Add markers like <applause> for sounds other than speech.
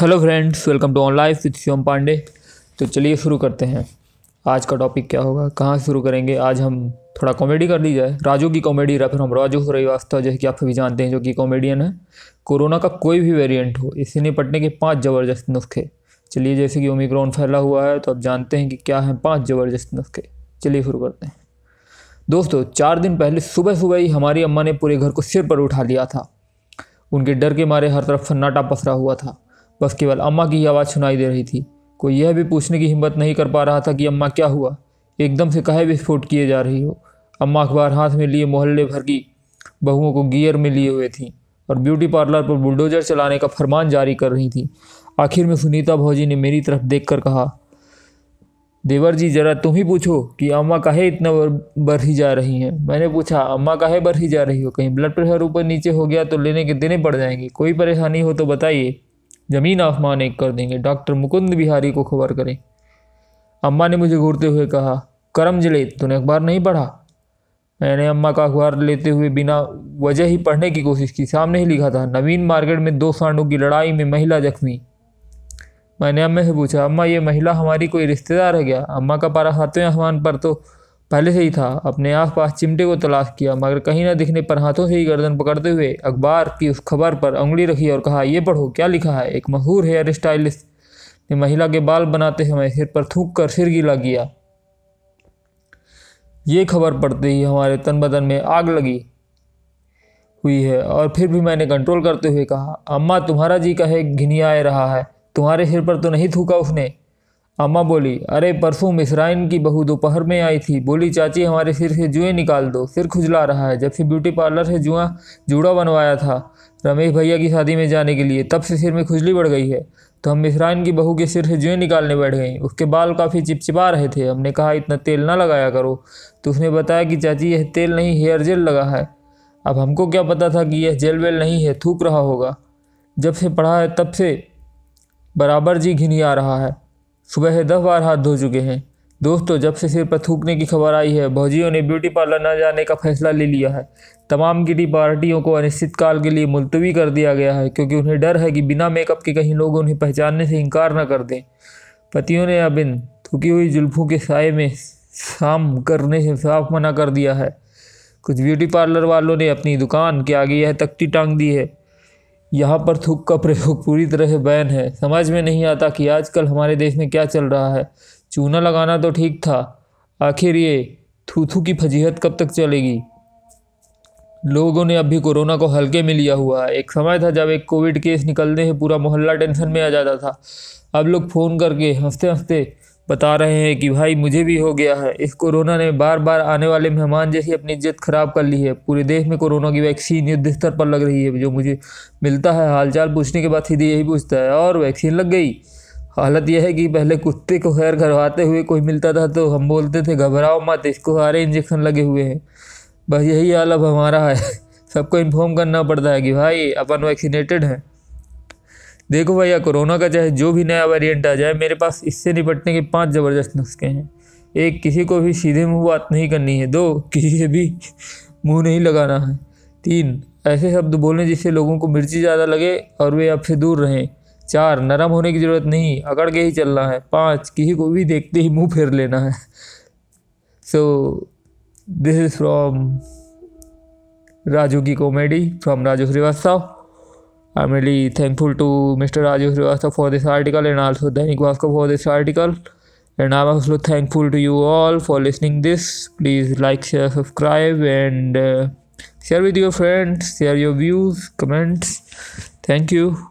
Hello friends, welcome to on life with Shivam Pandey. तो चलिए शुरू करते हैं। आज का टॉपिक क्या होगा? कहाँ शुरू करेंगे? आज हम थोड़ा कॉमेडी कर ली जाए। राजू की कॉमेडी या फिर हम राजू श्रीवास्तव, जैसे कि आप सभी जानते हैं, जो कि कॉमेडियन है। कोरोना का कोई भी वेरिएंट हो इससे निपटने के पाँच ज़बरदस्त नुस्खे। चलिए, जैसे कि ओमिक्रॉन फैला हुआ है तो आप जानते हैं कि क्या हैं पाँच ज़बरदस्त नुस्खे। चलिए शुरू करते हैं। दोस्तों, चार दिन पहले सुबह सुबह ही हमारी अम्मा ने पूरे घर को सिर पर उठा लिया था। उनके डर के मारे हर तरफ़ सन्नाटा पसरा हुआ था। बस केवल अम्मा की आवाज़ सुनाई दे रही थी। कोई यह भी पूछने की हिम्मत नहीं कर पा रहा था कि अम्मा क्या हुआ। एकदम से कहे विस्फोट किए जा रही हो। अम्मा अखबार हाथ में लिए मोहल्ले भर की बहुओं को गियर में लिए हुए थी और ब्यूटी पार्लर पर बुलडोजर चलाने का फरमान जारी कर रही थी। आखिर में सुनीता भौजी ने मेरी तरफ़ देखकर कहा, देवर जी, जरा तुम ही पूछो कि अम्मा काहे इतना बढ़ी जा रही हैं? मैंने पूछा, अम्मा काहे बढ़ी जा रही हो? कहीं ब्लड प्रेशर ऊपर नीचे हो गया तो लेने के देने पड़ जाएँगे। कोई परेशानी हो तो बताइए। ज़मीन आसमान एक कर देंगे। डॉक्टर मुकुंद बिहारी को खबर करें। अम्मा ने मुझे घूरते हुए कहा, करम ज़िले, तूने अखबार नहीं पढ़ा? मैंने अम्मा का अखबार लेते हुए बिना वजह ही पढ़ने की कोशिश की। सामने ही लिखा था, नवीन मार्केट में दो सांडों की लड़ाई में महिला जख्मी। मैंने अम्मा से पूछा, अम्मा, ये महिला हमारी कोई रिश्तेदार है क्या? अम्मा का पारा हाथों आसमान पर तो पहले से ही था। अपने आस पास चिमटे को तलाश किया, मगर कहीं ना दिखने पर हाथों से ही गर्दन पकड़ते हुए अखबार की उस खबर पर उंगली रखी और कहा, ये पढ़ो, क्या लिखा है? एक मशहूर हेयर स्टाइलिस्ट ने महिला के बाल बनाते समय सिर पर थूक कर सिर गीला किया ये खबर पढ़ते ही हमारे तन बदन में आग लगी हुई है और फिर भी मैंने कंट्रोल करते हुए कहा, अम्मा, तुम्हारा जी कहे घिनियाए रहा है। तुम्हारे सिर पर तो नहीं थूका उसने? अम्मा बोली, अरे, परसों मिसराइन की बहू दोपहर में आई थी। बोली, चाची, हमारे सिर से जुएँ निकाल दो। सिर खुजला रहा है। जब से ब्यूटी पार्लर से जुआ, जूड़ा बनवाया था, रमेश भैया की शादी में जाने के लिए, तब से सिर में खुजली बढ़ गई है। तो हम मिसराइन की बहू के सिर से जुएँ निकालने बैठ गई। उसके बाल काफ़ी चिपचिपा रहे थे। हमने कहा, इतना तेल ना लगाया करो। तो उसने बताया कि, चाची, यह तेल नहीं, हेयर जेल लगा है। अब हमको क्या पता था कि यह जेल वेल नहीं है, थूक रहा होगा। जब से पढ़ा है, तब से बराबर जी घिनी आ रहा है। सुबह दस बार हाथ धो चुके हैं। दोस्तों, जब से सिर पर थूकने की खबर आई है, भौजियों ने ब्यूटी पार्लर न जाने का फैसला ले लिया है। तमाम गिरी पार्टियों को अनिश्चित काल के लिए मुलतवी कर दिया गया है, क्योंकि उन्हें डर है कि बिना मेकअप के कहीं लोग उन्हें पहचानने से इनकार न कर दें। पतियों ने अब इन थूकी हुई जुल्फों के साय में शाम करने से साफ़ मना कर दिया है। कुछ ब्यूटी पार्लर वालों ने अपनी दुकान के आगे यह तख्ती टांग दी है। यहाँ पर थूक का प्रयोग पूरी तरह बैन है। समझ में नहीं आता कि आजकल हमारे देश में क्या चल रहा है। चूना लगाना तो ठीक था। आखिर ये थूथू की फजीहत कब तक चलेगी? लोगों ने अभी कोरोना को हल्के में लिया हुआ है। एक समय था जब एक कोविड केस निकलने से पूरा मोहल्ला टेंशन में आ जाता था। अब लोग फ़ोन करके हँसते हँसते बता रहे हैं कि भाई मुझे भी हो गया है। इस कोरोना ने बार बार आने वाले मेहमान जैसी अपनी इज़्ज़त ख़राब कर ली है। पूरे देश में कोरोना की वैक्सीन युद्ध स्तर पर लग रही है। जो मुझे मिलता है, हालचाल पूछने के बाद सीधे यही पूछता है, और वैक्सीन लग गई? हालत यह है कि पहले कुत्ते को खैर करवाते हुए कोई मिलता था तो हम बोलते थे, घबराओ मत, इसको सारे इंजेक्शन लगे हुए हैं। बस यही हाल अब हमारा है। <laughs> सबको इन्फॉर्म करना पड़ता है कि भाई, अपन वैक्सीनेटेड हैं। देखो भैया, कोरोना का चाहे जो भी नया वेरिएंट आ जाए, मेरे पास इससे निपटने के पाँच ज़बरदस्त नुस्खे हैं। एक, किसी को भी सीधे मुँह बात नहीं करनी है। दो, किसी से भी मुँह नहीं लगाना है। तीन, ऐसे शब्द बोलने जिससे लोगों को मिर्ची ज़्यादा लगे और वे आपसे दूर रहें। चार, नरम होने की ज़रूरत नहीं, अकड़ के ही चलना है। पाँच, किसी को भी देखते ही मुँह फेर लेना है। So this is from Raju की comedy from Raju Srivastava. I'm really thankful to Mr. Raju Srivastava for this article and also Dainik Bhaskar for this article. And I'm also thankful to you all for listening this. Please like, share, subscribe, and uh, share with your friends. Share your views, comments. Thank you.